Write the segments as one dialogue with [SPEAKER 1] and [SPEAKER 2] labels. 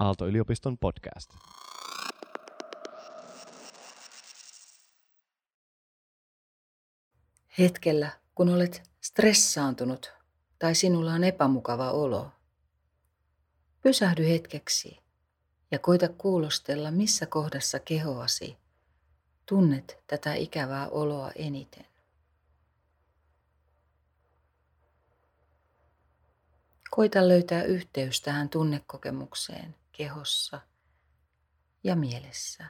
[SPEAKER 1] Aalto-yliopiston podcast.
[SPEAKER 2] Hetkellä, kun olet stressaantunut tai sinulla on epämukava olo, pysähdy hetkeksi ja koita kuulostella, missä kohdassa kehoasi tunnet tätä ikävää oloa eniten. Koita löytää yhteys tähän tunnekokemukseen kehossa ja mielessä.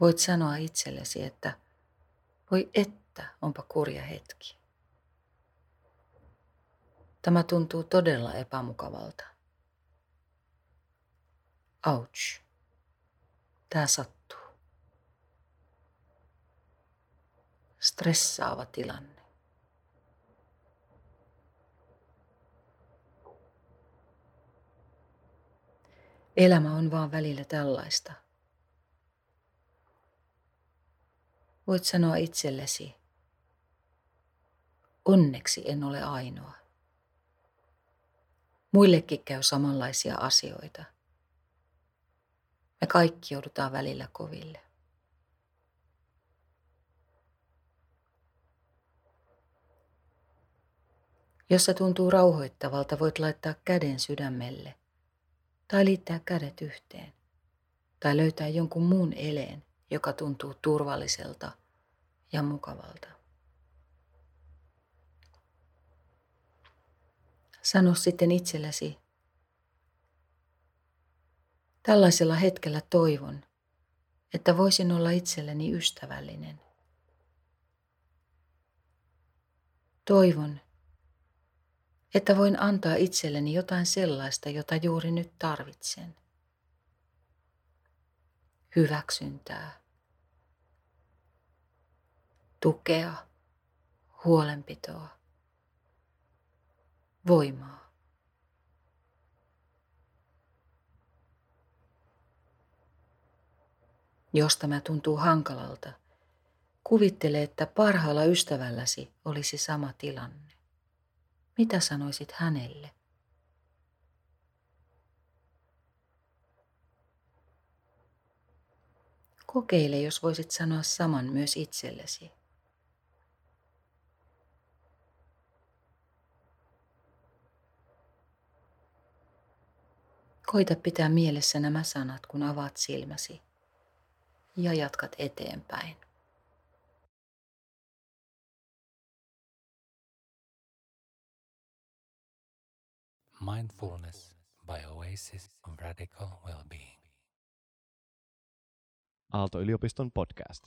[SPEAKER 2] Voit sanoa itsellesi, että voi että, onpa kurja hetki. Tämä tuntuu todella epämukavalta. Ouch. Tämä sattuu. Stressaava tilanne. Elämä on vaan välillä tällaista. Voit sanoa itsellesi, onneksi en ole ainoa. Muillekin käy samanlaisia asioita. Me kaikki joudutaan välillä koville. Jos se tuntuu rauhoittavalta, voit laittaa käden sydämelle tai liittää kädet yhteen tai löytää jonkun muun eleen, joka tuntuu turvalliselta ja mukavalta. Sano sitten itsellesi, tällaisella hetkellä toivon, että voisin olla itselleni ystävällinen. Toivon, että voin antaa itselleni jotain sellaista, jota juuri nyt tarvitsen. Hyväksyntää, tukea, huolenpitoa, voimaa. Jos tämä tuntuu hankalalta, kuvittele, että parhaalla ystävälläsi olisi sama tilanne. Mitä sanoisit hänelle? Kokeile, jos voisit sanoa saman myös itsellesi. Koita pitää mielessä nämä sanat, kun avaat silmäsi ja jatkat eteenpäin.
[SPEAKER 3] Mindfulness by Oasis of Radical Well-being.
[SPEAKER 1] Aalto-yliopiston podcast.